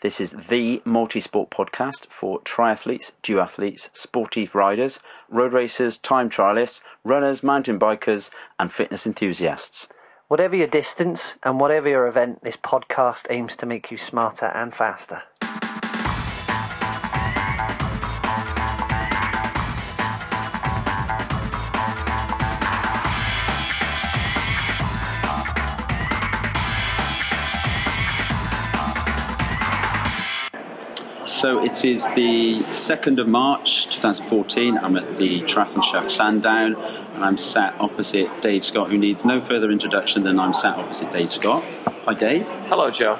This is the multi-sport podcast for triathletes, duathletes, sportive riders, road racers, time trialists, runners, mountain bikers, and fitness enthusiasts. Whatever your distance and whatever your event, this podcast aims to make you smarter and faster. So it is the 2nd of March 2014. I'm at the Show Sandown and I'm sat opposite Dave Scott, who needs no further introduction than I'm sat opposite Dave Scott. Hi, Dave. Hello, Joe.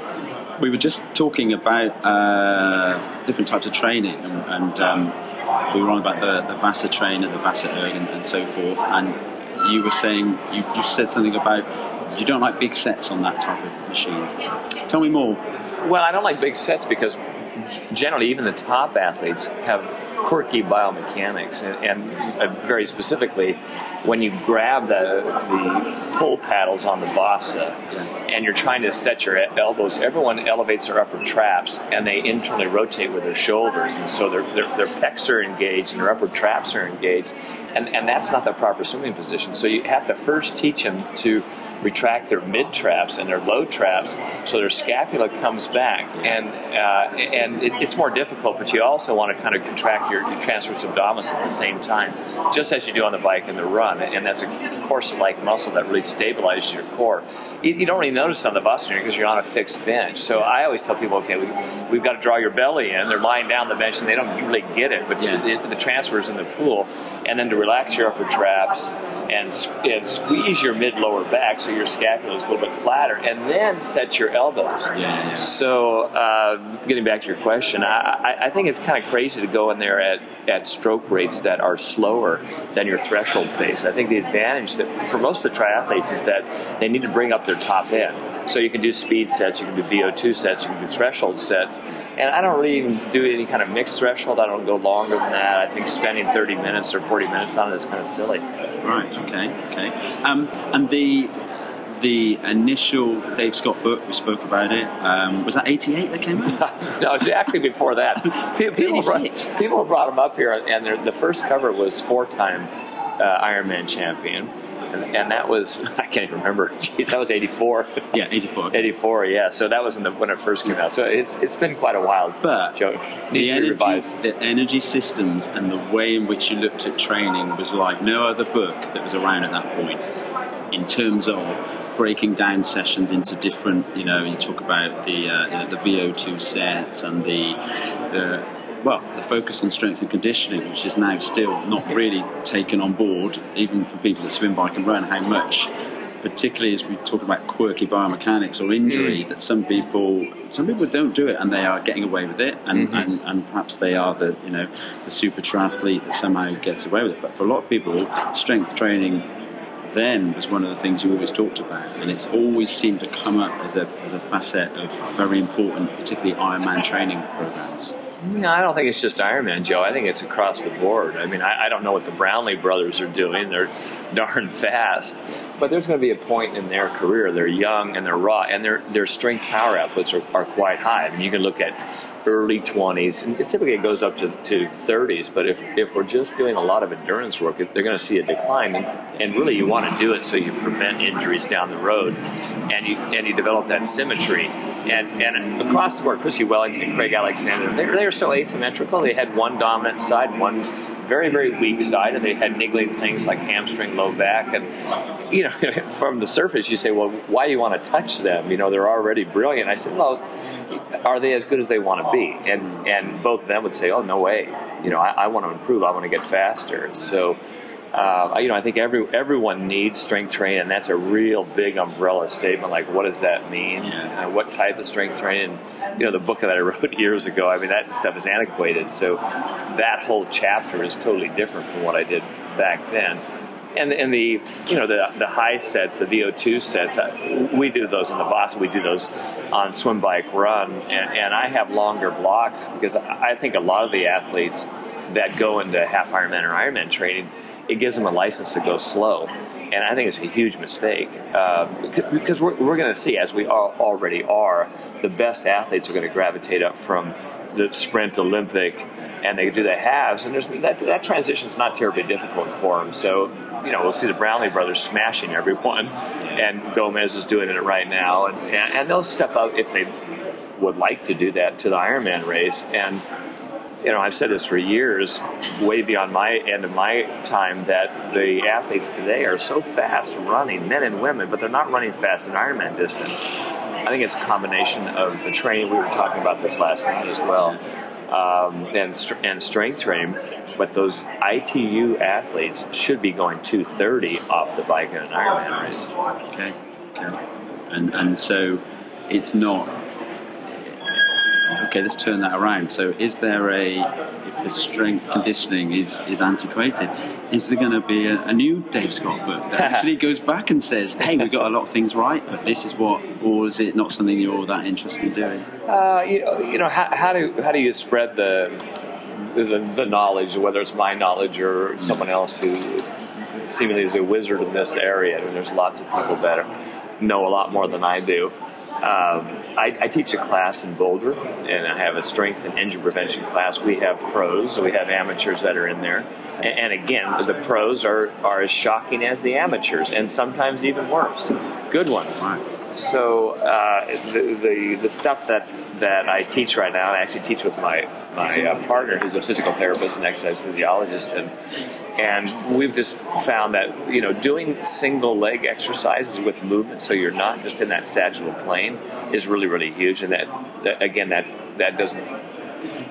We were just talking about uh, different types of training and, and um, we were on about the, the Vasa train and the Vasa erg and, and so forth. And you were saying, you, you said something about you don't like big sets on that type of machine. Tell me more. Well, I don't like big sets because generally, even the top athletes have quirky biomechanics, and, and uh, very specifically, when you grab the, the pull paddles on the Vasa and you're trying to set your elbows, everyone elevates their upper traps and they internally rotate with their shoulders, and so their, their, their pecs are engaged and their upper traps are engaged, and, and that's not the proper swimming position. So you have to first teach them to retract their mid traps and their low traps so their scapula comes back. And uh, and it, it's more difficult, but you also want to kind of contract your, your transverse abdominis at the same time, just as you do on the bike and the run. And that's a course-like muscle that really stabilizes your core. You, you don't really notice on the bus because you're on a fixed bench. So I always tell people, okay, we, we've got to draw your belly in. They're lying down the bench and they don't really get it, but yeah. it, the transfers in the pool, and then to relax your upper traps and, and squeeze your mid-lower back so your scapula is a little bit flatter, and then set your elbows. Yeah, yeah. So, uh, getting back to your question, I, I think it's kind of crazy to go in there at, at stroke rates that are slower than your threshold pace. I think the advantage that for most of the triathletes is that they need to bring up their top end. So you can do speed sets, you can do VO2 sets, you can do threshold sets. And I don't really even do any kind of mixed threshold. I don't go longer than that. I think spending 30 minutes or 40 minutes on it is kind of silly. Right. Okay. Okay. Um, and the the initial Dave Scott book, we spoke about it. Um, was that 88 that came out? no, actually before that. People, brought, people brought them up here, and the first cover was four time uh, Ironman champion. And, and, that was I can't even remember. Jeez, that was '84. Yeah, '84. '84. Yeah. So that was the, when it first came out. So it's it's been quite a while. But Joe, the energy, the energy systems and the way in which you looked at training was like no other book that was around at that point in terms of breaking down sessions into different, you know, you talk about the uh, the VO2 sets and the the well, the focus on strength and conditioning, which is now still not really taken on board, even for people that swim, bike, and run, how much, particularly as we talk about quirky biomechanics or injury, mm. that some people some people don't do it and they are getting away with it, and, mm-hmm. and, and perhaps they are the you know the super triathlete that somehow gets away with it. But for a lot of people, strength training then was one of the things you always talked about, and it's always seemed to come up as a, as a facet of very important, particularly Ironman training programs. No, I don't think it's just Ironman, Joe. I think it's across the board. I mean, I, I, don't know what the Brownlee brothers are doing. They're darn fast. But there's going to be a point in their career. They're young and they're raw, and their, their strength power outputs are, are quite high. I mean, you can look at early 20s, and typically it goes up to, to 30s. But if, if we're just doing a lot of endurance work, they're going to see a decline. And, and really, you want to do it so you prevent injuries down the road, and you and you develop that symmetry. And, and across the board, Chrissie Wellington, Craig Alexander, they, they are so asymmetrical. They had one dominant side, one very, very weak side, and they had niggling things like hamstring, low back. And, you know, from the surface, you say, well, why do you want to touch them? You know, they're already brilliant. I said, well, are they as good as they want to be? And and both of them would say, oh no way. You know, I, I want to improve. I want to get faster. So. Uh, you know, I think every everyone needs strength training, and that's a real big umbrella statement. Like, what does that mean? Yeah. Uh, what type of strength training? You know, the book that I wrote years ago. I mean, that stuff is antiquated. So, that whole chapter is totally different from what I did back then and and the you know the the high sets, the VO2 sets, uh, we do those on the Vasa. We do those on swim, bike, run, and, and I have longer blocks because I think a lot of the athletes that go into half Ironman or Ironman training it gives them a license to go slow. And I think it's a huge mistake uh, because we're, we're going to see, as we already are, the best athletes are going to gravitate up from the sprint Olympic and they do the halves, and that, that transition is not terribly difficult for them. So, you know, we'll see the Brownlee brothers smashing everyone, and Gomez is doing it right now, and, and they'll step up if they would like to do that to the Ironman race. And you know, I've said this for years, way beyond my end of my time, that the athletes today are so fast running, men and women, but they're not running fast in Ironman distance. I think it's a combination of the training. We were talking about this last night as well, um, and and strength training. But those ITU athletes should be going 230 off the bike in an Ironman race. Okay, okay, and and so it's not okay, let's turn that around. So, is there a, if the strength conditioning is, is antiquated, is there going to be a, a new Dave Scott book that actually goes back and says, hey, we got a lot of things right, but this is what, or is it not something you're all that interested in doing? Uh, you know, you know how, how, do, how do you spread the, the, the knowledge, whether it's my knowledge or someone else who seemingly is a wizard in this area? I mean, there's lots of people that know a lot more than I do. Um, I, I, teach a class in Boulder, and I have a strength and injury prevention class. We have pros, so we have amateurs that are in there. And, and again, the pros are, are as shocking as the amateurs, and sometimes even worse. Good ones. So uh, the, the, the stuff that that I teach right now, I actually teach with my my uh, partner, who's a physical therapist and exercise physiologist, and and we've just found that you know doing single leg exercises with movement, so you're not just in that sagittal plane, is really really huge. And that, that again, that that doesn't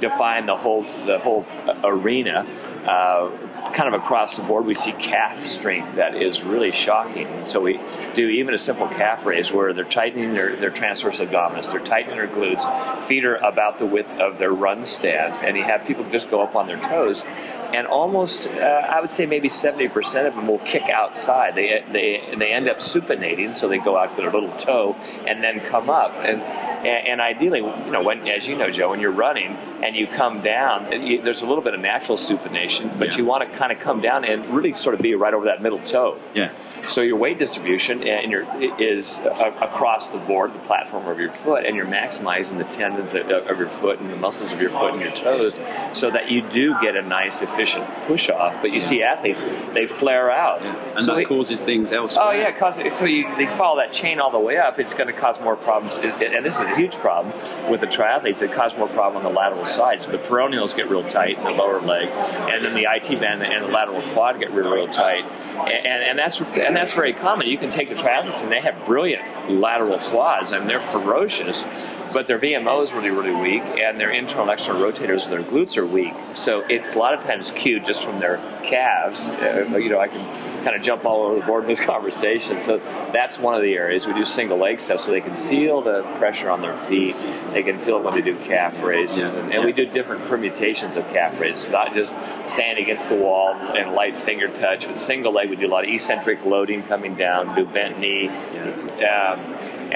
define the whole the whole arena. Uh, kind of across the board, we see calf strength that is really shocking. So we do even a simple calf raise where they're tightening their, their transverse abdominis, they're tightening their glutes, feet are about the width of their run stance, and you have people just go up on their toes and almost uh, I would say maybe 70% of them will kick outside. They, they, they end up supinating, so they go out to their little toe and then come up. And, and ideally, you know, when, as you know, Joe, when you're running and you come down, you, there's a little bit of natural supination, but yeah. you want to kind of come down and really sort of be right over that middle toe. Yeah. So your weight distribution eh, and your is uh, across the board, the platform of your foot, and you're maximizing the tendons of, your foot and the muscles of your foot and your toes, so that you do get a nice, efficient push off. But you yeah. see athletes, they flare out, yeah. and so that it, causes things elsewhere. Oh yeah, cause so you they follow that chain all the way up. It's going to cause more problems, and this is a huge problem with the triathletes. It causes more problem on the lateral side. So the peroneals get real tight in the lower leg, and then the IT band and the lateral quad get real, real tight, and, and that's and that's very common. You can take the triathletes and they have brilliant lateral quads. I mean, they're ferocious, but their VMO is really, really weak, and their internal and external rotators, their glutes are weak. So it's a lot of times cued just from their calves. Uh, you know, I can kind of jump all over the board in this conversation. So that's one of the areas we do single leg stuff, so they can feel the pressure on their feet. They can feel it when they do calf raises, yeah. and, and, we do different permutations of calf raises, not just stand against the wall and light finger touch. With single leg, we do a lot of eccentric loading coming down, do bent knee, um,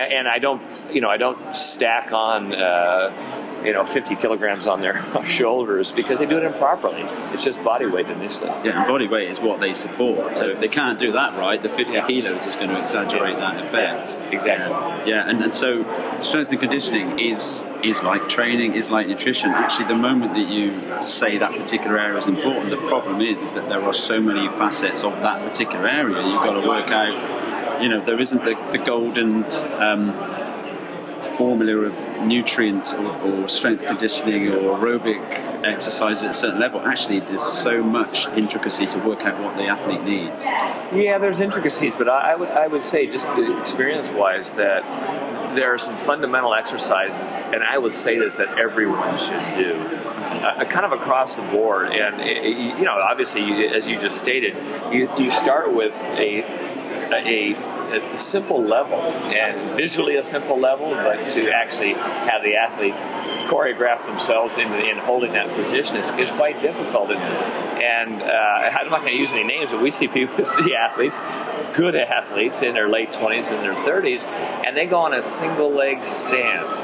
and, and, I don't, you know, I don't stack on, uh, you know, 50 kilograms on their shoulders because they do it improperly. It's just body weight initially. Yeah, and body weight is what they support. So if they can't do that right, the 50 yeah. kilos is going to exaggerate that effect. Yeah, exactly. yeah, and, and so strength and conditioning is is like training, is like nutrition. Actually, the moment that you say that particular area is important, the problem is is that there are so many facets of that particular area. You've got to work out you know, there isn't the, the golden um, formula of nutrients or, or, strength conditioning or aerobic exercise at a certain level. Actually, there's so much intricacy to work out what the athlete needs. Yeah, there's intricacies, but I, I would I would say just experience wise that there are some fundamental exercises, and I would say this that everyone should do, uh, kind of across the board. And you know, obviously, as you just stated, you, you start with a a, a, simple level and visually a simple level, but to actually have the athlete choreograph themselves in, in holding that position is, is quite difficult. And, and uh, I'm not going to use any names, but we see people see athletes, good athletes in their late 20s and their 30s, and they go on a single leg stance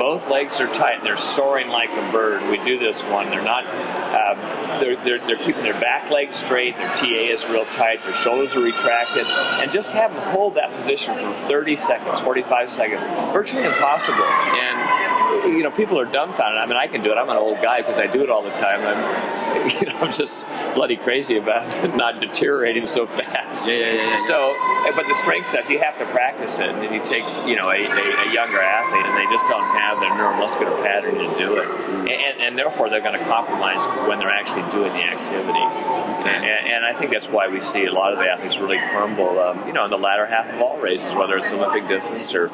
both legs are tight. They're soaring like a bird. We do this one. They're not uh, they're, they're, they're keeping their back leg straight, their TA is real tight, their shoulders are retracted, and just have them hold that position for 30 seconds, 45 seconds, virtually impossible. And you know, people are dumbfounded. I mean, I can do it. I'm an old guy because I do it all the time. I'm, you know, I'm just bloody crazy about not deteriorating so fast. Yeah, yeah, yeah. So, but the strength stuff, you have to practice it. And you take, you know, a, a, a younger athlete, and they just don't have the neuromuscular pattern to do it, and, and therefore they're going to compromise when they're actually doing the activity. And, and I think that's why we see a lot of the athletes really crumble, um, you know, in the latter half of all races, whether it's Olympic distance or,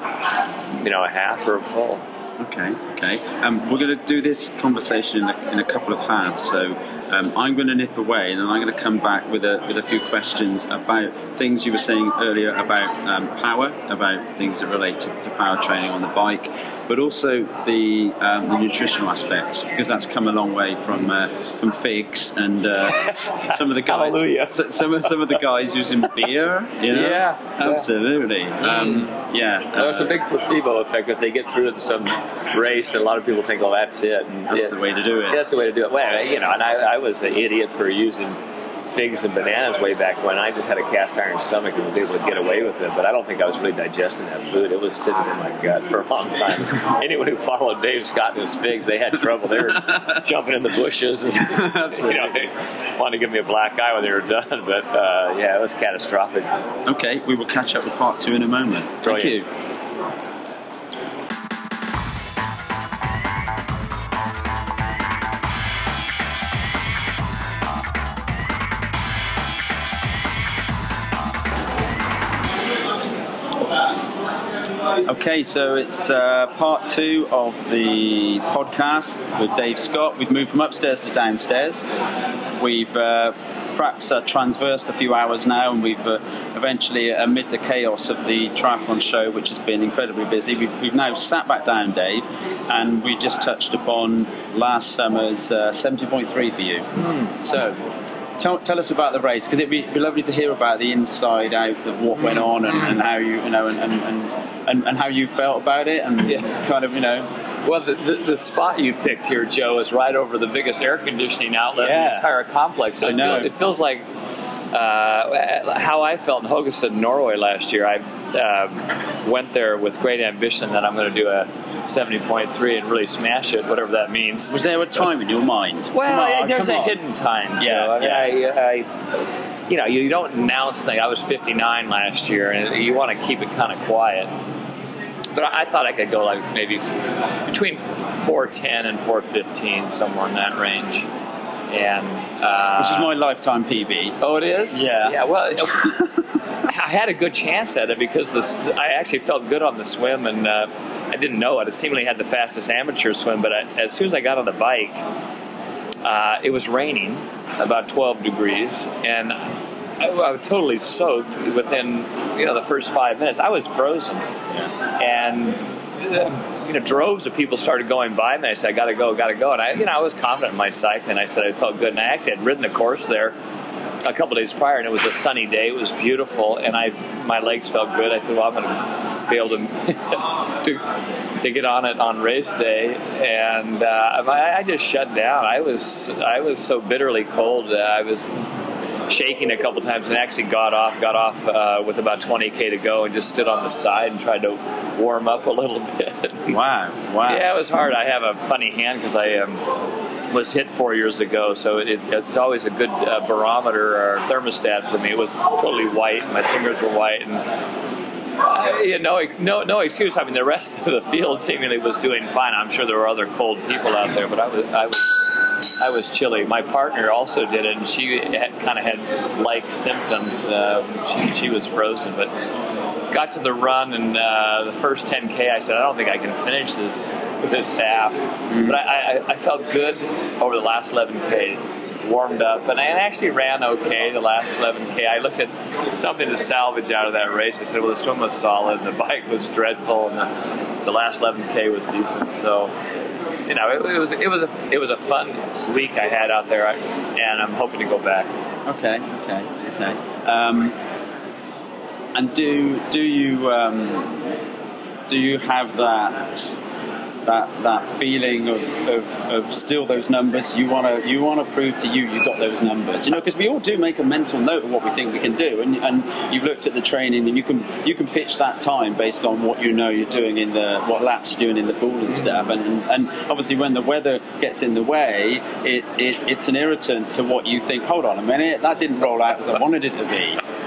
you know, a half or a full. Okay, okay. Um, we're going to do this conversation in a, in a couple of halves. So um, I'm going to nip away, and then I'm going to come back with a with a few questions about things you were saying earlier about um, power, about things that relate to, to power training on the bike, but also the um, the nutritional aspect because that's come a long way from uh, from figs and uh, some of the guys. Hallelujah. Some of some of the guys using beer. You know? Yeah, yeah. absolutely. Um, yeah, There's uh, a big placebo effect if they get through to some race, and a lot of people think, "Well, that's it." And that's yeah, the way to do it. That's the way to do it. Well, you know, and I, I was an idiot for using figs and bananas way back when. I just had a cast iron stomach and was able to get away with it, but I don't think I was really digesting that food. It was sitting in my gut for a long time. Anyone who followed Dave Scott and his figs, they had trouble. They were jumping in the bushes, and you know, they wanted to give me a black eye when they were done. But uh, yeah, it was catastrophic. Okay, we will catch up with part two in a moment. Thank you. Okay, so it's uh, part two of the podcast with Dave Scott. We've moved from upstairs to downstairs. We've uh, perhaps uh, transversed a few hours now, and we've uh, eventually, amid the chaos of the triathlon show, which has been incredibly busy, we've, we've now sat back down, Dave, and we just touched upon last summer's uh, 70.3 for you. So, tell, tell us about the race because it'd be, be lovely to hear about the inside out of what went on and, and how you you know and, and, and, and, and how you felt about it and Yeah. kind of you know Well, the, the, the spot you picked here, Joe, is right over the biggest air conditioning outlet in the entire complex. So I know. it feels like uh, how I felt in Haugesund, Norway last year. I uh, went there with great ambition that I'm going to do a 70.3 and really smash it, whatever that means. was there a time in your mind Well, on, there's a on. hidden time. Yeah, I mean, yeah. I, I, you know, you don't announce things. I was 59 last year, and you want to keep it kind of quiet. But I thought I could go like maybe between 410 and 415, somewhere in that range. And uh, which is my lifetime PB oh, it is. Yeah. Yeah. Well, I had a good chance at it because this. I actually felt good on the swim, and uh, I didn't know it. It seemingly had the fastest amateur swim, but I, as soon as I got on the bike, uh, it was raining, about 12 degrees, and I, I was totally soaked within you know the first five minutes. I was frozen, and uh, you know droves of people started going by me. I said, "I got to go, got to go," and I you know I was confident in my cycling. I said I felt good, and I actually had ridden the course there a couple days prior, and it was a sunny day. It was beautiful, and I my legs felt good. I said, "Well, I'm to be able to to, to get on it on race day," and uh, I, I just shut down. I was I was so bitterly cold. I was shaking a couple times and actually got off got off uh, with about 20k to go and just stood on the side and tried to warm up a little bit. wow wow Yeah, it was hard. I have a funny hand because I um, was hit four years ago, so it, it's always a good uh, barometer or thermostat for me. It was totally white. My fingers were white, and uh, yeah, no, no, no excuse. I mean, the rest of the field seemingly was doing fine. I'm sure there were other cold people out there, but I was, I was, I was chilly. My partner also did it, and she kind of had like symptoms. Uh, she, she was frozen, but got to the run and uh, the first 10k i said i don't think i can finish this this half. But I, I, I felt good over the last 11k warmed up and i actually ran okay the last 11k i looked at something to salvage out of that race. I said well the swim was solid the bike was dreadful and the, the last 11k was decent. So you know it, it was it was a it was a fun week i had out there and i'm hoping to go back. Okay okay okay. Um, and do do you um, do you have that that that feeling of, of, of still those numbers. You want to you want to prove to you you got those numbers. You know, because we all do make a mental note of what we think we can do, and, and you've looked at the training, and you can you can pitch that time based on what you know you're doing in the what laps you're doing in the pool and stuff. And and obviously when the weather gets in the way, it, it it's an irritant to what you think. Hold on a minute, that didn't roll out as I wanted it to be.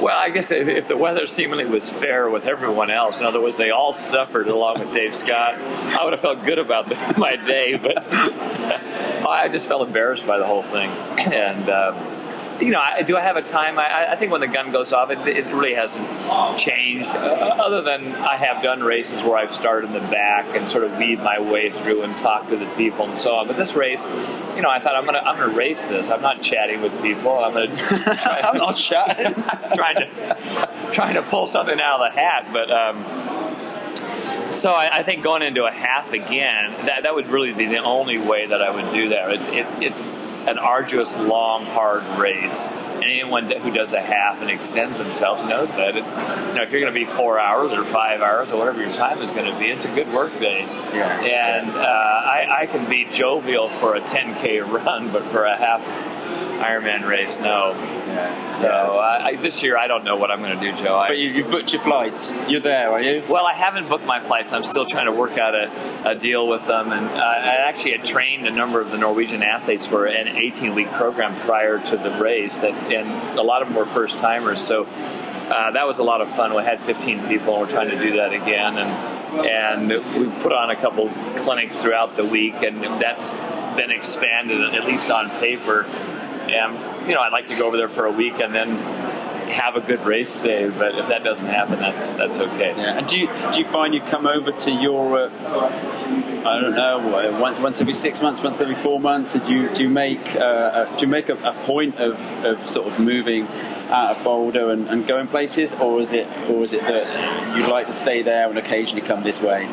Well, I guess if, if the weather seemingly was fair with everyone else, in other words, they all suffered along with Dave Scott, I would have felt good about the, my day, but I just felt embarrassed by the whole thing. And, um, you know, I, do I have a time? I, I, think when the gun goes off, it, it really hasn't changed. Uh, other than I have done races where I've started in the back and sort of weed my way through and talk to the people and so on. But this race, you know, I thought I'm gonna I'm gonna race this. I'm not chatting with people. I'm gonna. Try, I'm not chatting. trying to trying to pull something out of the hat, but. Um, so I, I, think going into a half again, that, that would really be the only way that I would do that. It's, it, it's an arduous, long, hard race. And anyone who does a half and extends themselves knows that. It, you know, if you're going to be four hours or five hours or whatever your time is going to be, it's a good work day. Yeah. And uh, I, I can be jovial for a 10K run, but for a half Ironman race, no. Yeah. So uh, I, this year, I don't know what I'm going to do, Joe. I, but you, have booked your flights. You're there, are you? Well, I haven't booked my flights. I'm still trying to work out a, a deal with them. And uh, I actually had trained a number of the Norwegian athletes for an 18 week program prior to the race, that, and a lot of them were first timers. So uh, that was a lot of fun. We had 15 people, and we're trying to do that again. And and we put on a couple clinics throughout the week, and that's been expanded at least on paper and you know, I'd like to go over there for a week and then have a good race day. But if that doesn't happen, that's that's okay. Yeah. And do you do you find you come over to your uh, I don't know once every six months, once every four months? Do you do you make uh, do you make a, a, point of, of sort of moving out of Boulder and, and going places, or is it or is it that you'd like to stay there and occasionally come this way?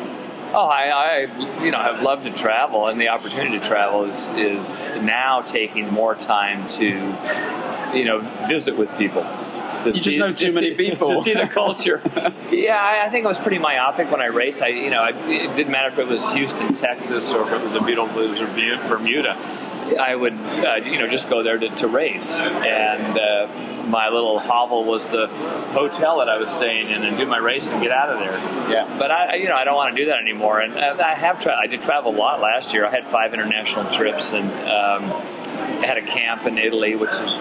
Oh, I, I, you know, I've loved to travel, and the opportunity to travel is is now taking more time to, you know, visit with people. To you see, just know too many see, people to see the culture. yeah, I, I, think I was pretty myopic when I raced. I, you know, it didn't matter if it was Houston, Texas, or if it was a beautiful it was Bermuda. I would, uh, you know, just go there to, to race. And uh, my little hovel was the hotel that I was staying in and do my race and get out of there. Yeah. But I, you know, I don't want to do that anymore. And I have tried. I did travel a lot last year. I had five international trips and um, I had a camp in Italy, which was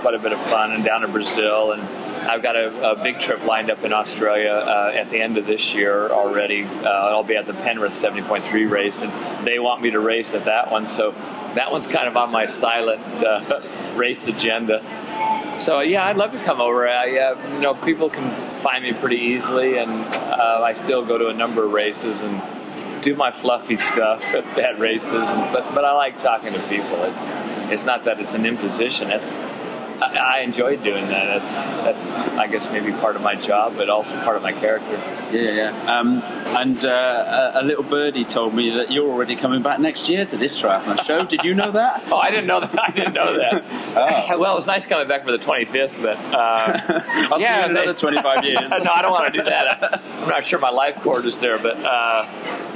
quite a bit of fun, and down to Brazil and. I've got a, a, big trip lined up in Australia uh, at the end of this year already. Uh, I'll be at the Penrith 70.3 race, and they want me to race at that one. So that one's kind of on my silent uh, race agenda. So yeah, I'd love to come over. I, uh, you know, people can find me pretty easily, and uh, I still go to a number of races and do my fluffy stuff at, races. And, but but I like talking to people. It's it's not that it's an imposition. It's I, I enjoy doing that. That's that's I guess maybe part of my job, but also part of my character. Yeah, yeah. Um, and uh, a, a, little birdie told me that you're already coming back next year to this triathlon show. Did you know that? oh, I didn't know that. I didn't know that. oh. Well, it was nice coming back for the 25th, but uh, I'll yeah, see you in another 25 years. no, I don't want to do that. I'm not sure my life cord is there, but uh,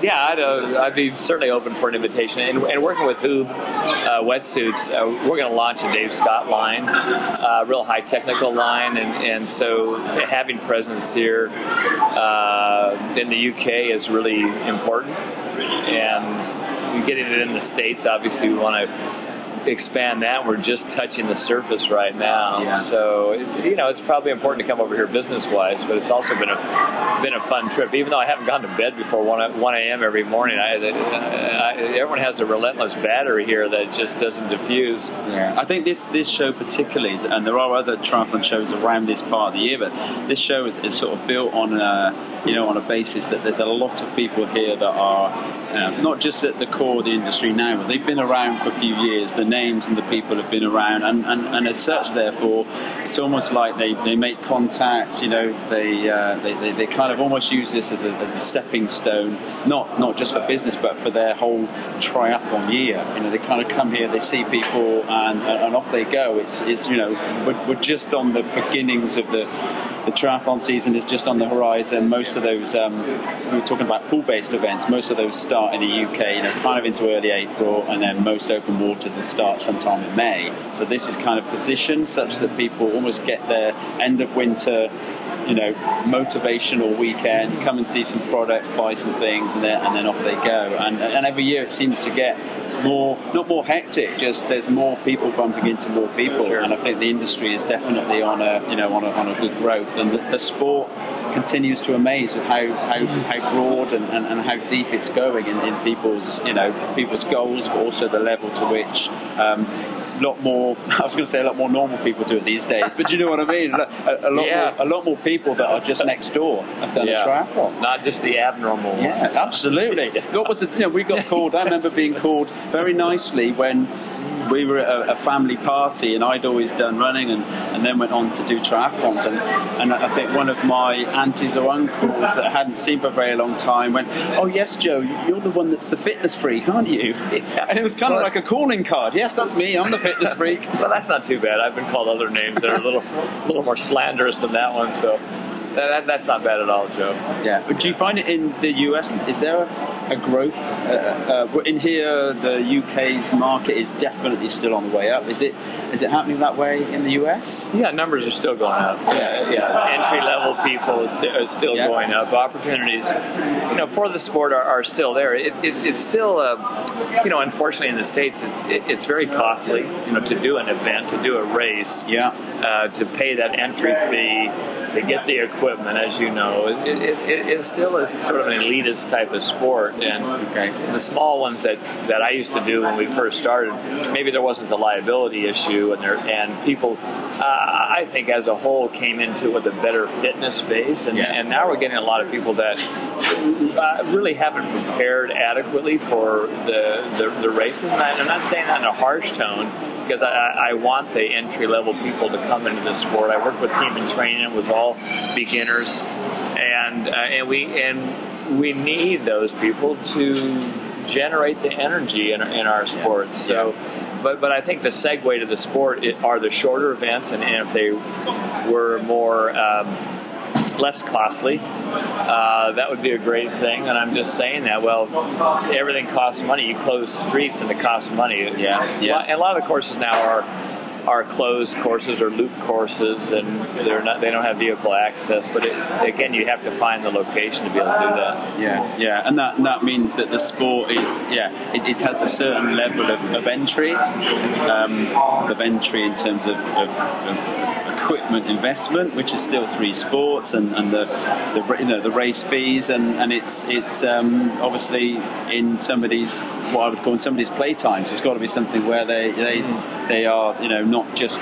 yeah, I'd, uh, I'd, be certainly open for an invitation. And, and working with Huub uh, wetsuits, uh, we're going to launch a Dave Scott line uh, real high technical line, and, and so having presence here uh, in the UK is really important. And getting it in the States, obviously, we want to expand that. We're just touching the surface right now. Yeah. So it's you know it's probably important to come over here business wise, but it's also been a been a fun trip. Even though I haven't gone to bed before one one a.m. every morning, I, I, everyone has a relentless battery here that just doesn't diffuse. Yeah, I think this this show particularly, and there are other triathlon shows around this part of the year, but this show is, is sort of built on a you know on a basis that there's a lot of people here that are um, not just at the core of the industry now, but they've been around for a few years. The names and the people have been around, and, and, and as such, therefore, it's almost like they, they make contact. You know, they, uh, they, they, they kind of almost use this as a, as a stepping stone, not not just for business, but for their whole triathlon year. You know, they kind of come here, they see people, and, and off they go. It's it's you know, we're, we're just on the beginnings of the the triathlon season is just on the horizon. Most of those, um, we were talking about pool-based events. Most of those start in the UK, you know, kind of into early April, and then most open waters will start sometime in May. So this is kind of positioned such that people almost get their end of winter you know, motivational weekend, come and see some products, buy some things, and then, and then off they go. And, and every year it seems to get more, not more hectic, just there's more people bumping into more people, sure. and I think the industry is definitely on a, you know, on a, on a good growth, and the, the sport continues to amaze with how, how, how broad and, and, and how deep it's going in, in people's, you know, people's goals, but also the level to which um, lot more. I was going to say a lot more normal people do it these days, but you know what I mean. A, a lot yeah. more, a lot more people that are just next door have done yeah. a triathlon, not just the abnormal. Yeah, ones. absolutely. what was it? You know, we got called. I remember being called very nicely when we were at a, family party, and I'd always done running, and, and then went on to do triathlons. And, and I think one of my aunties or uncles that I hadn't seen for a very long time went, "Oh yes, Joe, you're the one that's the fitness freak, aren't you?" And it was kind of like a calling card. Yes, that's me. I'm the fitness freak. well, that's not too bad. I've been called other names that are a little, a little more slanderous than that one. So that, that's not bad at all, Joe. Yeah, but do you find it in the US? Is there a, a growth uh, uh, in here? The UK's market is definitely still on the way up. Is it? Is it happening that way in the US? Yeah, numbers are still going up. Yeah, yeah. Entry level people is, st- is still yeah. going up. Opportunities, you know, for the sport are, are still there. It, it, it's still, uh, you know, unfortunately in the states, it's it, it's very costly. You know, to do an event, to do a race, yeah, uh, to pay that entry fee to get the equipment, as you know, it, it, it, still is sort of an elitist type of sport. And okay. the small ones that, that I used to do when we first started, maybe there wasn't the liability issue, and there and people, uh, I think as a whole, came into it with a better fitness base, and, yeah. and now we're getting a lot of people that uh, really haven't prepared adequately for the, the, the races. And I, I'm not saying that in a harsh tone because I, I, want the entry level people to come into the sport. I worked with Team in Training; it was all beginners, and uh, and we and we need those people to generate the energy in, in our sports. So. But, but I think the segue to the sport are the shorter events, and, and if they were more um, less costly, uh, that would be a great thing. And I'm just saying that. Well, everything costs money. You close streets, and it costs money. Yeah, yeah. And a lot of the courses now are are closed courses or loop courses, and they're not they don't have vehicle access. But it, again, you have to find the location to be able to do that. Yeah, yeah, and that that means that the sport is yeah it, it has a certain level of, of entry, um, of entry in terms of, of, of equipment investment, which is still three sports, and, and the, the you know the race fees, and, and it's it's um, obviously in somebody's what I would call in somebody's playtime. So it's got to be something where they they they are you know not just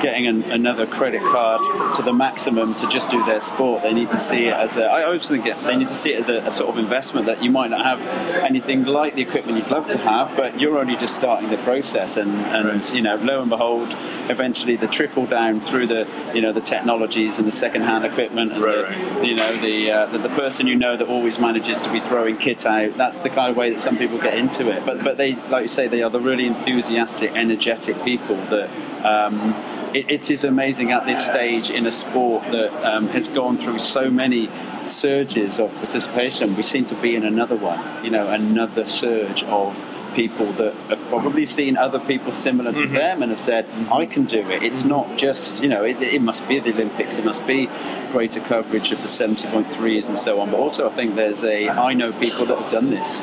getting an, another credit card to the maximum to just do their sport. They need to see it as a. I always think they need to see it as a, a sort of investment that you might not have anything like the equipment you'd love to have, but you're only just starting the process, and and right. you know lo and behold, eventually the trickle down through the you know the technologies and the second-hand equipment, and right, the, right. you know the, uh, the, the person you know that always manages to be throwing kit out. That's the kind of way that some people get into it. But but they like you say they are the really enthusiastic, energetic people that. Um, it, it is amazing at this stage in a sport that um, has gone through so many surges of participation. We seem to be in another one, you know, another surge of people that have probably seen other people similar to mm-hmm. them and have said, I can do it. It's mm-hmm. not just, you know, it, it, must be the Olympics, it must be greater coverage of the 70.3s and so on. But also, I think there's a, I know people that have done this.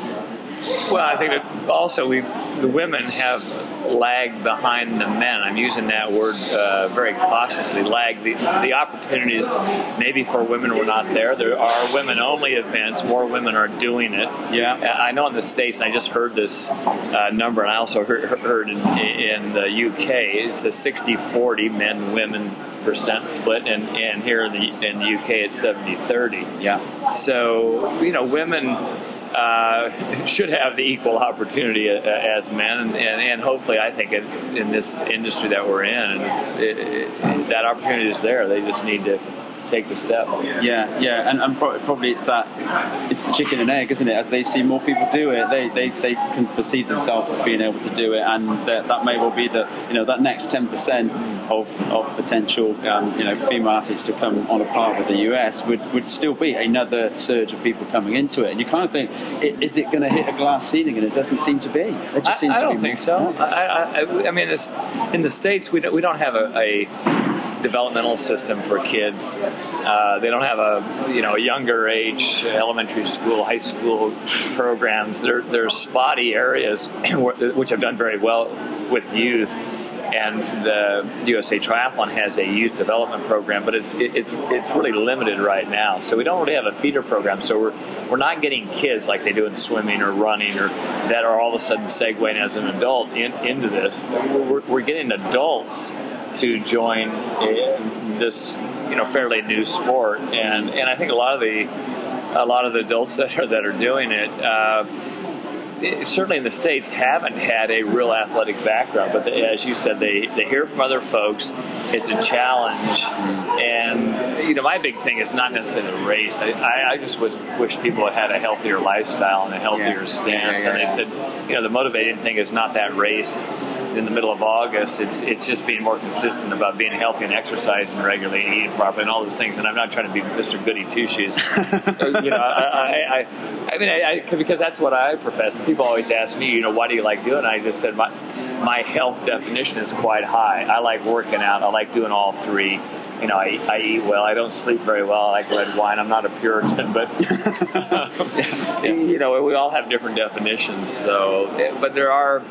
Well, I think that also we, the women have lagged behind the men. I'm using that word uh, very cautiously. Lag the, the opportunities maybe for women were not there. There are women only events. More women are doing it. Yeah, I know in the states. I just heard this uh, number, and I also heard, heard in, in the UK. It's a 60-40 men women percent split, and, and here in the in the UK it's 70-30. Yeah. So you know, women uh, should have the equal opportunity uh, as men, and, and, and hopefully, I think in, this industry that we're in, it, it, that opportunity is there. They just need to take the step. Yeah, yeah, and, and pro- probably it's that it's the chicken and egg, isn't it? As they see more people do it, they, they, they can perceive themselves as being able to do it, and that, that may well be the you know that next ten percent of, of potential um, you know female athletes to come on a par with the US would, would still be another surge of people coming into it, and you kind of think, is it going to hit a glass ceiling? And it doesn't seem to be. It just I, seems I to don't be think so. I, I, I, I mean, this, in the states, we don't, we don't have a, a developmental system for kids. Uh, they don't have a you know a younger age elementary school, high school programs. They're they're spotty areas which have done very well with youth. And the USA Triathlon has a youth development program, but it's it's it's really limited right now. So we don't really have a feeder program. So we're we're not getting kids like they do in swimming or running or that are all of a sudden segueing as an adult in, into this. We're, we're getting adults to join this you know fairly new sport, and and I think a lot of the a lot of the adults that are that are doing it. Uh, it- certainly in the states haven't had a real athletic background. But they, as you said they, they hear from other folks. It's a challenge. And you know my big thing is not necessarily the race. I, I, I just would wish people had had a healthier lifestyle and a healthier Yeah. stance. Yeah, yeah, and they said you know the motivating thing is not that race in the middle of August, it's it's just being more consistent about being healthy and exercising regularly and eating properly and all those things. And I'm not trying to be Mr. Goody Two Shoes. you know, I, I, I, I mean, I, I, because that's what I profess. People always ask me, you know, why do you like doing it? I just said my my health definition is quite high. I like working out. I like doing all three. You know, I, I eat well. I don't sleep very well. I like red wine. I'm not a Puritan, but you know, we all have different definitions. So, eh, but there are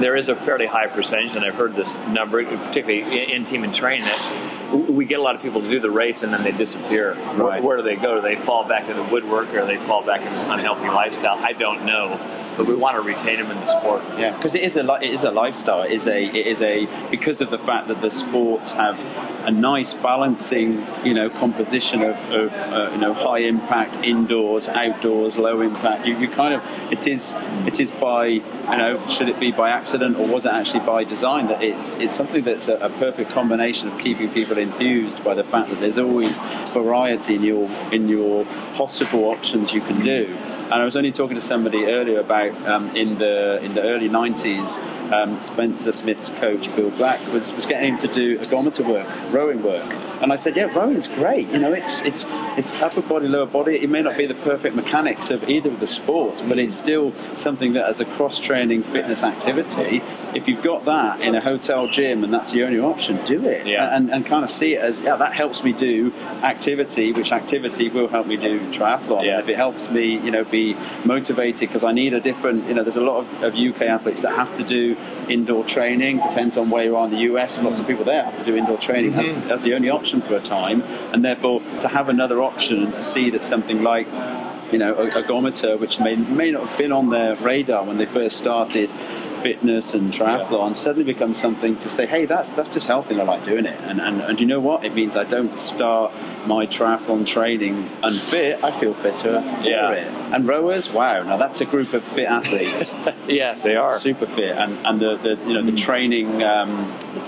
there is a fairly high percentage, and I've heard this number, particularly in, in Team in Training, that we get a lot of people to do the race and then they disappear. Where, Right. where do they go? Do they fall back into the woodwork or they fall back into this unhealthy lifestyle? I don't know, but we want to retain them in the sport. Yeah, because it is a it is a lifestyle. It is a it is a because of the fact that the sports have a nice balancing you know composition of, of uh, you know high impact indoors, outdoors, low impact. You, you kind of it is it is by you know should it be by accident or was it actually by design that it's it's something that's a, a perfect combination of keeping people enthused by the fact that there's always variety in your in your possible options you can do. And I was only talking to somebody earlier about um, in the in the early '90s, um, Spencer Smith's coach Bill Black was, was getting him to do ergometer work, rowing work, and I said, "Yeah, rowing's great. You know, it's it's it's upper body, lower body. It may not be the perfect mechanics of either of the sports, but it's still something that, as a cross-training fitness activity, if you've got that in a hotel gym and that's the only option, do it. Yeah. And, and kind of see it as yeah, that helps me do activity, which activity will help me do triathlon. Yeah. If it helps me, you know, be motivated because I need a different, you know, there's a lot of, of UK athletes that have to do indoor training. Depends on where you are in the US. Lots of people there have to do indoor training. Mm-hmm. That's, that's the only option for a time, and therefore to have another option and to see that something like you know, a, a ergometer, which may may not have been on their radar when they first started fitness and triathlon, suddenly becomes something to say, hey, that's that's just healthy and I like doing it. And, and and you know what? It means I don't start my triathlon training unfit. I feel fitter for Yeah. it. And rowers, wow, now that's a group of fit athletes. Yeah, they are. super fit, and, and the, the you know the training um,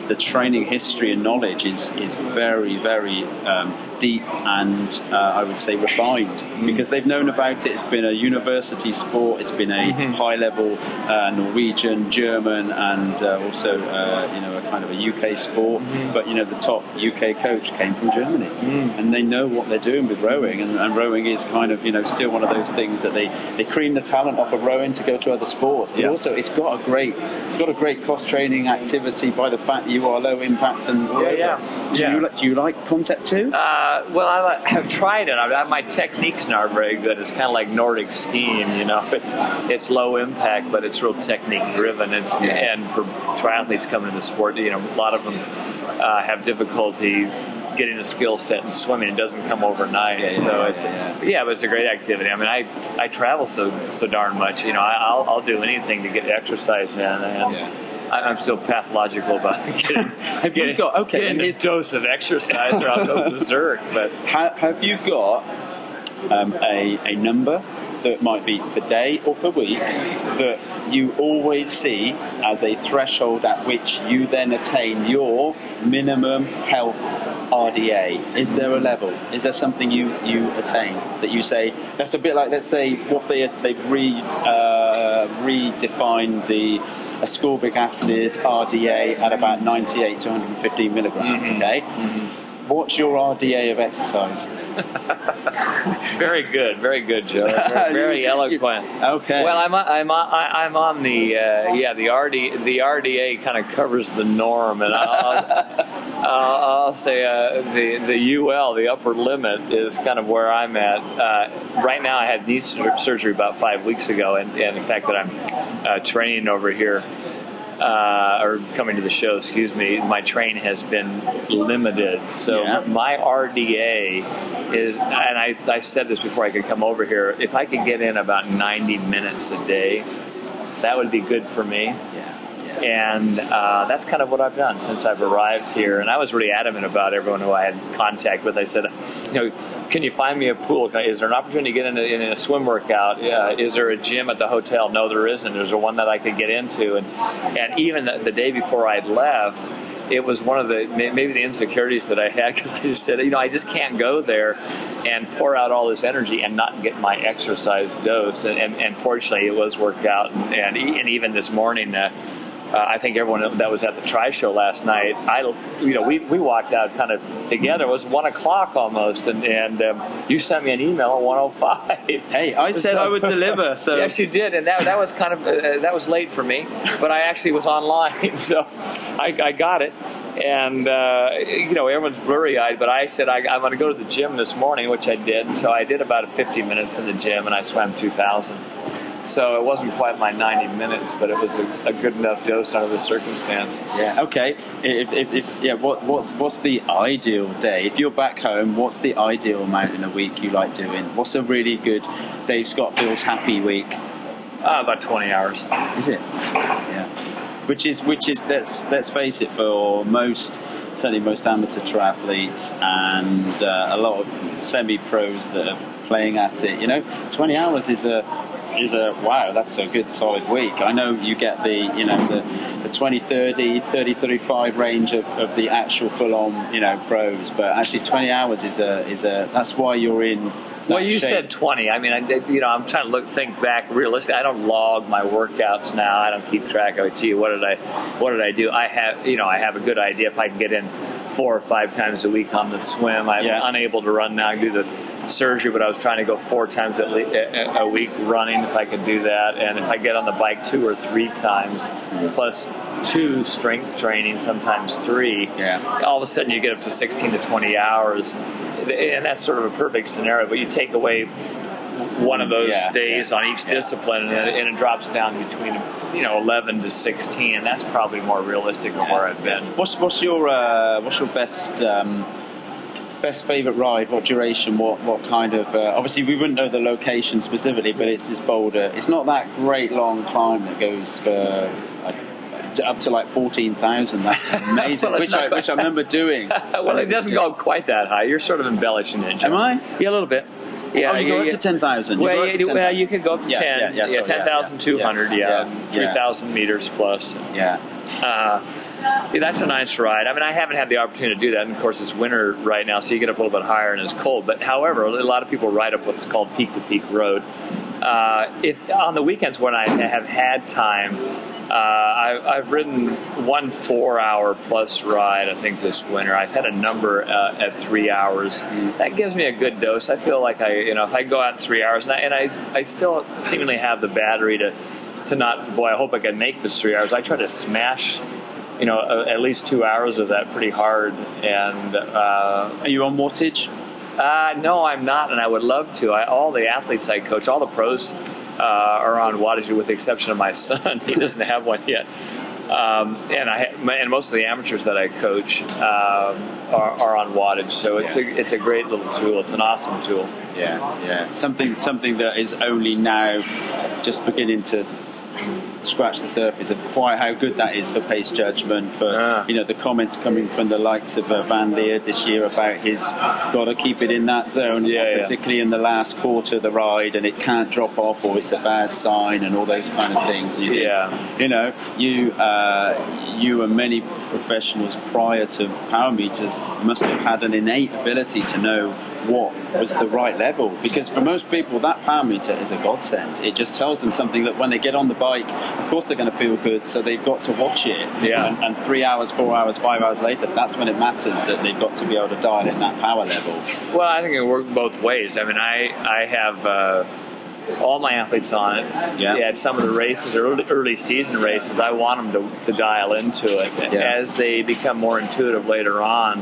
the training history and knowledge is is very very um, deep and uh, I would say refined because they've known about it. It's been a university sport. It's been a high level uh, Norwegian, German, and uh, also uh, you know a kind of a UK sport. But you know the top UK coach came from Germany, and they know what they're doing with rowing. And, and rowing is kind of you know still one of those things that they they cream the talent off of rowing to go to other sports. But Yeah. also it's got a great it's got a great cross training activity by the fact that you are low impact and Yeah, yeah. Do Yeah. you like do you like Concept2? Uh, well, I have tried it. I, my technique's not very good. It's kind of like Nordic skiing, you know. It's it's low impact, but it's real technique driven. It's and for triathletes coming into the sport, you know, a lot of them uh, have difficulty getting a skill set in swimming. It doesn't come overnight, Yeah, yeah, so yeah, it's yeah, yeah, but it's a great activity. I mean, I I travel so so darn much. You know, I, I'll I'll do anything to get exercise in, and Yeah. I, I'm still pathological about getting, Have you got- okay, getting and a dose of exercise, or I'll go berserk. But Ha- have you got um, a, a number that might be per day or per week that you always see as a threshold at which you then attain your minimum health RDA? Is there a level? Is there something you, you attain that you say that's a bit like let's say what they they've re uh, redefined the ascorbic acid RDA at about 98 to 115 milligrams. Mm-hmm. Okay, what's your RDA of exercise? Very good, very good, Joe. Very, very eloquent. Okay. Well, I'm on, I'm on, I'm on the uh, yeah the RD the RDA kind of covers the norm, and I'll, I'll, I'll say uh, the the UL the upper limit is kind of where I'm at uh, right now. I had knee surgery about five weeks ago, and, and the fact that I'm uh, training over here. Uh, or coming to the show, excuse me, my train has been limited. So Yeah. my RDA is, and I, I said this before I could come over here, if I could get in about 90 minutes a day, that would be good for me. And uh, that's kind of what I've done since I've arrived here. And I was really adamant about everyone who I had contact with. I said, you know, can you find me a pool? Is there an opportunity to get in a, in a swim workout? Yeah. Is there a gym at the hotel? No, there isn't. Is there one that I could get into? And and even the, the day before I left, it was one of the maybe the insecurities that I had because I just said, you know, I just can't go there and pour out all this energy and not get my exercise dose. And, and, and fortunately, it was worked out. And, and, and even this morning. Uh, uh, I think everyone that was at the Tri Show last night, I, you know, we, we walked out kind of together. It was one o'clock almost, and, and um, you sent me an email at one o five. Hey, I said So- I would deliver. So yes, you did, and that, that was kind of uh, that was late for me, but I actually was online, so I, I got it. And uh, you know, everyone's blurry-eyed, but I said I, I'm going to go to the gym this morning, which I did. So I did about 50 minutes in the gym, and I swam 2,000. So it wasn't quite my 90 minutes, but it was a, a good enough dose under the circumstance. Yeah. Okay. If, if, if yeah, what, what's what's the ideal day? If you're back home, what's the ideal amount in a week you like doing? What's a really good Dave Scott feels happy week? Uh, about 20 hours. Is it? Yeah. Which is which is let's let's face it for most certainly most amateur triathletes and uh, a lot of semi pros that are playing at it. You know, 20 hours is a is a wow. That's a good solid week. I know you get the you know the the 20, 30, 30, 35 range of, of the actual full on you know pros, but actually 20 hours is a is a that's why you're in. Well, you shape. said 20. I mean, I, you know, I'm trying to look, think back realistically. I don't log my workouts now. I don't keep track of it. To you, what did I, what did I do? I have, you know, I have a good idea if I can get in four or five times a week on the swim. I'm Yeah. unable to run now due to the surgery, but I was trying to go four times at le- a, week running if I could do that, and if I get on the bike two or three times, plus two strength training, sometimes three Yeah. all of a sudden you get up to 16 to 20 hours. And that's sort of a perfect scenario but you take away one of those Yeah, days yeah, on each yeah. discipline and it, and it drops down between you know 11 to 16 and that's probably more realistic than where i've been. What's what's your uh, what's your best um, best favorite ride? What duration? What what kind of? Uh, obviously, we wouldn't know the location specifically, but it's this boulder. It's not that great long climb that goes for. Like, up to like fourteen thousand. That's amazing. Well, which, I, which I remember doing. well it doesn't go quite that high you're sort of embellishing it Jim. Am I? yeah a little bit yeah oh, you go up yeah. to ten thousand. well, you, well, you can go up to Yeah, 10, yeah, yeah, yeah, 10,200, yeah, yeah, yeah, 3,000 meters plus. Yeah. Uh, yeah, that's a nice ride. I mean, I haven't had the opportunity to do that. And of course, it's winter right now, so you get up a little bit higher and it's cold. But however, a lot of people ride up what's called peak to peak road. Uh, if on the weekends when I have had time, uh, I, I've ridden one four-hour plus ride. I think this winter I've had a number uh, at three hours. That gives me a good dose. I feel like I, you know, if I go out three hours, and I, and I, I still seemingly have the battery to, to not. Boy, I hope I can make this three hours. I try to smash you know, uh, at least two hours of that pretty hard. And uh, Are you on wattage? uh, no, I'm not, and I would love to. I, all the athletes I coach, all the pros uh, are on wattage, with the exception of my son. he doesn't have one yet. Um, and I and most of the amateurs that I coach um, are, are on wattage, so it's Yeah. a it's a great little tool. It's an awesome tool. Yeah, yeah. Something something that is only now just beginning to scratch the surface of quite how good that is for pace judgment. For Ah. you know the comments coming from the likes of uh, Van Lierde this year about his got to keep it in that zone, Yeah, yeah. particularly in the last quarter of the ride, and it can't drop off or it's a bad sign and all those kind of things. You think, Yeah. you know, you uh, you and many professionals prior to power meters must have had an innate ability to know what was the right level because for most people that power meter is a godsend it just tells them something that when they get on the bike of course they're going to feel good so they've got to watch it Yeah. and, and three hours four hours five hours later that's when it matters that they've got to be able to dial in that power level Well, I think it worked both ways. I mean, I I have uh, all my athletes on it. Yeah. At some of the races, early, early season races, I want them to, to dial into it. Yeah. As they become more intuitive later on,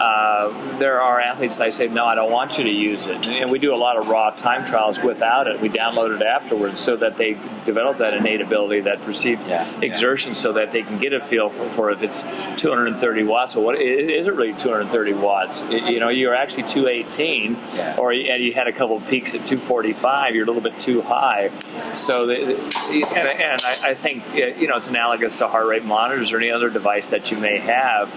uh, there are athletes that I say, no, I don't want you to use it. And we do a lot of raw time trials without it. We download it afterwards so that they develop that innate ability, that perceived Yeah. exertion, so that they can get a feel for, for if it's 230 watts. So what is, is it really 230 watts? I- You know, you're actually 218, Yeah. or and you had a couple of peaks at 245. You're a little bit too high. So, the, and, and I, I think you know it's analogous to heart rate monitors or any other device that you may have.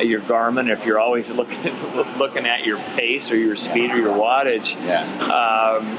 Your Garmin, if you're always looking looking at your pace or your speed or your wattage, yeah. Um,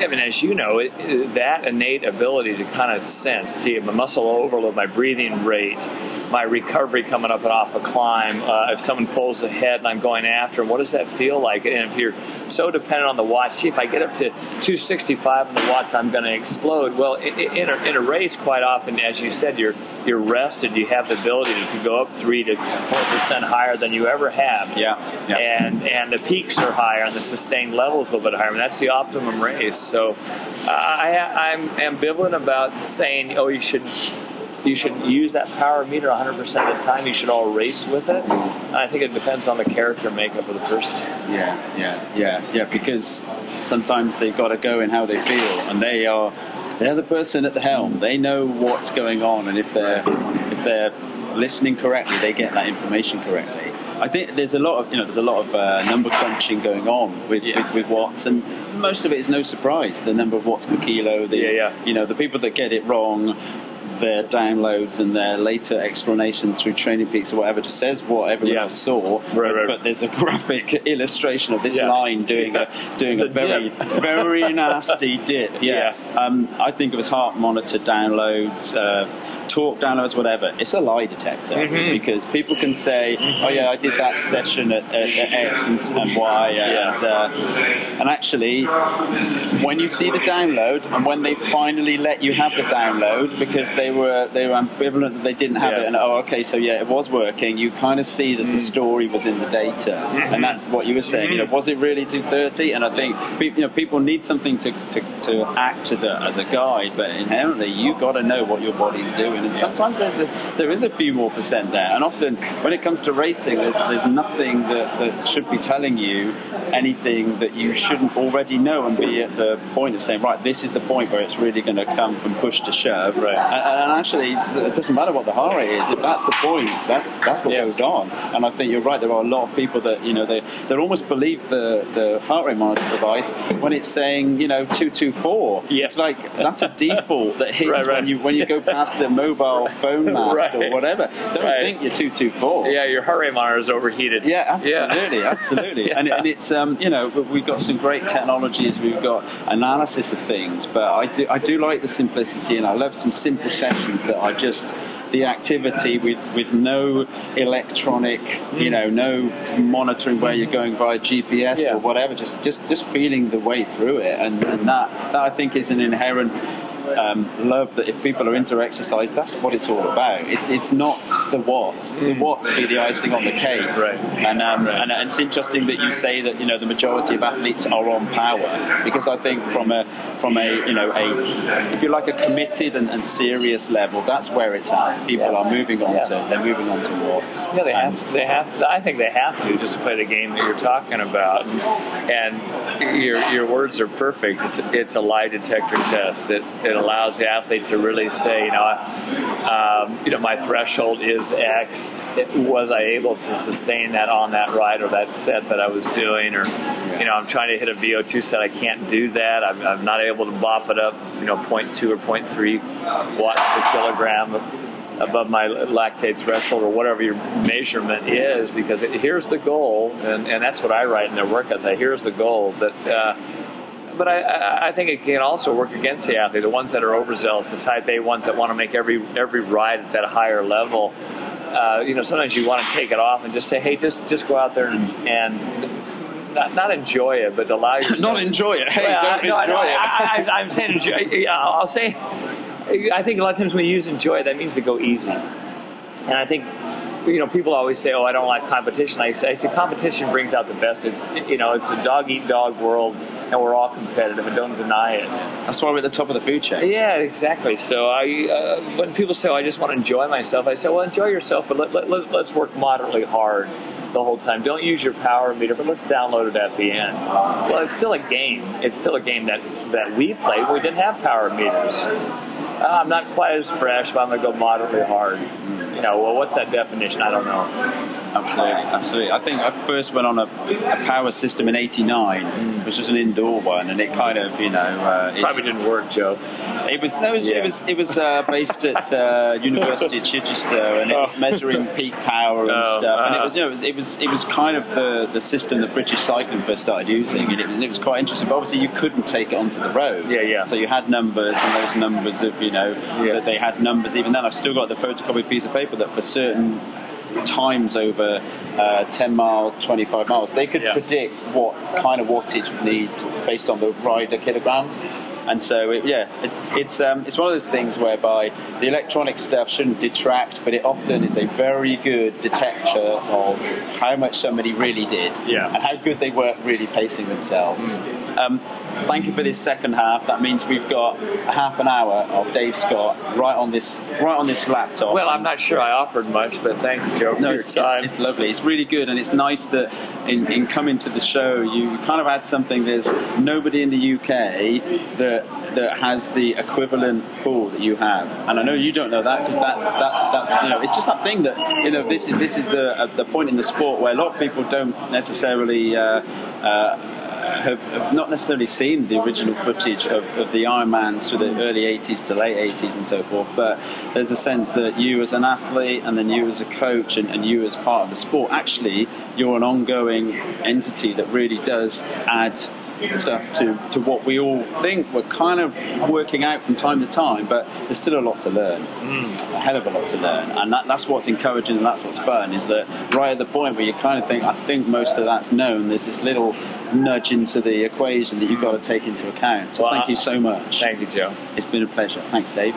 I mean, as you know, it, it- that innate ability to kind of sense, see my muscle overload, my breathing rate, my recovery coming up and off a climb. Uh, if someone pulls ahead and I'm going after them, what does that feel like? And if you're so dependent on the watch, see if I get up to 265 on the watts, I'm going to explode. Well, i- i- in a, in a race, quite often, as you said, you're you're rested. You have the ability to, go up three to four percent higher than you ever have yeah yeah and and the peaks are higher and the sustained levels a little bit higher. And that's the optimum race. So uh, I, I'm ambivalent about saying, oh, you should you should use that power meter 100% of the time. You should all race with it. I think it depends on the character makeup of the person. Yeah, yeah, yeah, yeah. Because sometimes they've got to go in how they feel, and they are they're the person at the helm. They know what's going on, and if they're if they're listening correctly, they get that information correctly. I think there's a lot of you know there's a lot of uh, number crunching going on with, Yeah. with with watts, and most of it is no surprise. The number of watts per kilo. The, Yeah, yeah. You know the people that get it wrong. Their downloads and their later explanations through Training Peaks or whatever just says what everyone Yeah. else saw, Right, right. but there's a graphic illustration of this Yeah. line doing a doing a very very nasty dip. Yeah, Um, I think it was heart monitor downloads. Uh, Talk downloads, whatever. It's a lie detector Mm-hmm. because people can say, "Oh yeah, I did that session at, at, at X and, and Y," and uh, and actually, when you see the download and when they finally let you have the download because they were they were ambivalent that they didn't have Yeah. it, and oh okay, so yeah, it was working. You kind of see that Mm. the story was in the data, Mm-hmm. and that's what you were saying. You know, was it really 230? And I think you know people need something to, to, to act as a as a guide, but inherently you got to know what your body's doing. And sometimes there's the, there is a few more percent there, and often when it comes to racing, there's there's nothing that, that should be telling you anything that you shouldn't already know and be at the point of saying, right, this is the point where it's really going to come from push to shove. Right. And, and actually, it doesn't matter what the heart rate is. If that's the point, that's that's what Yeah. goes on. And I think you're right. There are a lot of people that you know they they almost believe the the heart rate monitor device when it's saying you know two two four. Yeah. It's like that's a default that hits Right, right. when you when you go past a mobile phone mast Right. or whatever. Don't think you're two two four. Yeah, your heart rate monitor is overheated. Yeah, absolutely, absolutely. And, and it's um, you know we've got some great technologies. We've got analysis of things, but I do I do like the simplicity, and I love some simple sessions that are just the activity with, with no electronic, you know, no monitoring where you're going via GPS Yeah. or whatever. Just just just feeling the way through it, and, and that that I think is an inherent um, love that if people are into exercise, that's what it's all about. It's it's not the watts. The watts be the icing on the cake. Right. And, um, and and it's interesting that you say that you know the majority of athletes are on power because I think from a from a you know a if you like a committed and, and serious level, that's where it's at. People are moving on to they're moving on to watts. Yeah, they have. To, they have. To, I think they have to just to play the game that you're talking about. And your your words are perfect. It's it's a lie detector test. It it allows the athlete to really say, you know, um, you know, my threshold is is X. It, was I able to sustain that on that ride or that set that I was doing? Or, you know, I'm trying to hit a VO2 set. I can't do that. I'm, I'm not able to bop it up, you know, 0.2 or 0.3 watts per kilogram above my lactate threshold or whatever your measurement is because it, here's the goal and, and that's what I write in their workouts. I here's the goal that uh, but I, I think it can also work against the athlete, the ones that are overzealous, the type A ones that want to make every every ride at that higher level. Uh, you know, sometimes you want to take it off and just say, hey, just just go out there and, and not, not enjoy it, but allow yourself. not enjoy it. Hey, well, don't I, enjoy no, it. I, am saying enjoy. I'll say. I think a lot of times when you use enjoy, that means to go easy. And I think you know, people always say, "Oh, I don't like competition." I say, I say competition brings out the best. Of, you know, it's a dog eat dog world and we're all competitive, and don't deny it. That's why we're at the top of the food chain. Yeah, exactly. So I, uh, when people say, oh, "I just want to enjoy myself," I say, "Well, enjoy yourself, but let, let, let, let's work moderately hard." the whole time. Don't use your power meter, but let's download it at the end. Well, it's still a game. It's still a game that, that we played. We didn't have power meters. Uh, I'm not quite as fresh, but I'm going to go moderately hard. You know, well, what's that definition? I don't know. Absolutely, absolutely. I think I first went on a, a power system in '89, mm. which was an indoor one, and it kind of, you know, uh, it, probably didn't work, Joe. It was, no, it was, yeah. it was, it was uh, based at uh, University of Chichester, and it was measuring peak power and oh, stuff. And it was, you know, it was, it was, it was kind of the, the system that British Cycling first started using, and it, and it was quite interesting. But obviously, you couldn't take it onto the road. Yeah, yeah. So you had numbers, and those numbers of, you know, yeah. that they had numbers. Even then, I've still got the photocopied piece of paper that for certain times over uh, 10 miles, 25 miles, they could yeah. predict what kind of wattage would need based on the rider kilograms. And so, it, yeah, it, it's um, it's one of those things whereby the electronic stuff shouldn't detract, but it often is a very good detector of how much somebody really did, yeah. and how good they were really pacing themselves. Mm. Um, thank you for this second half. That means we've got a half an hour of Dave Scott right on this right on this laptop. Well, I'm not sure I offered much, but thank you, Joe, for no, your it's, time. It's lovely. It's really good, and it's nice that in, in coming to the show, you kind of had something. There's nobody in the UK that that has the equivalent pool that you have, and I know you don't know that because that's that's that's you know it's just that thing that you know this is this is the uh, the point in the sport where a lot of people don't necessarily. Uh, uh, have, have, not necessarily seen the original footage of, of the Ironmans through the early 80s to late 80s and so forth, but there's a sense that you as an athlete and then you as a coach and, and you as part of the sport, actually, you're an ongoing entity that really does add stuff to, to what we all think we're kind of working out from time to time, but there's still a lot to learn, mm. a hell of a lot to learn, and that, that's what's encouraging and that's what's fun. Is that right at the point where you kind of think, I think most of that's known. There's this little nudge into the equation that you've got to take into account. So well, thank you so much. Thank you, Joe. It's been a pleasure. Thanks, Dave.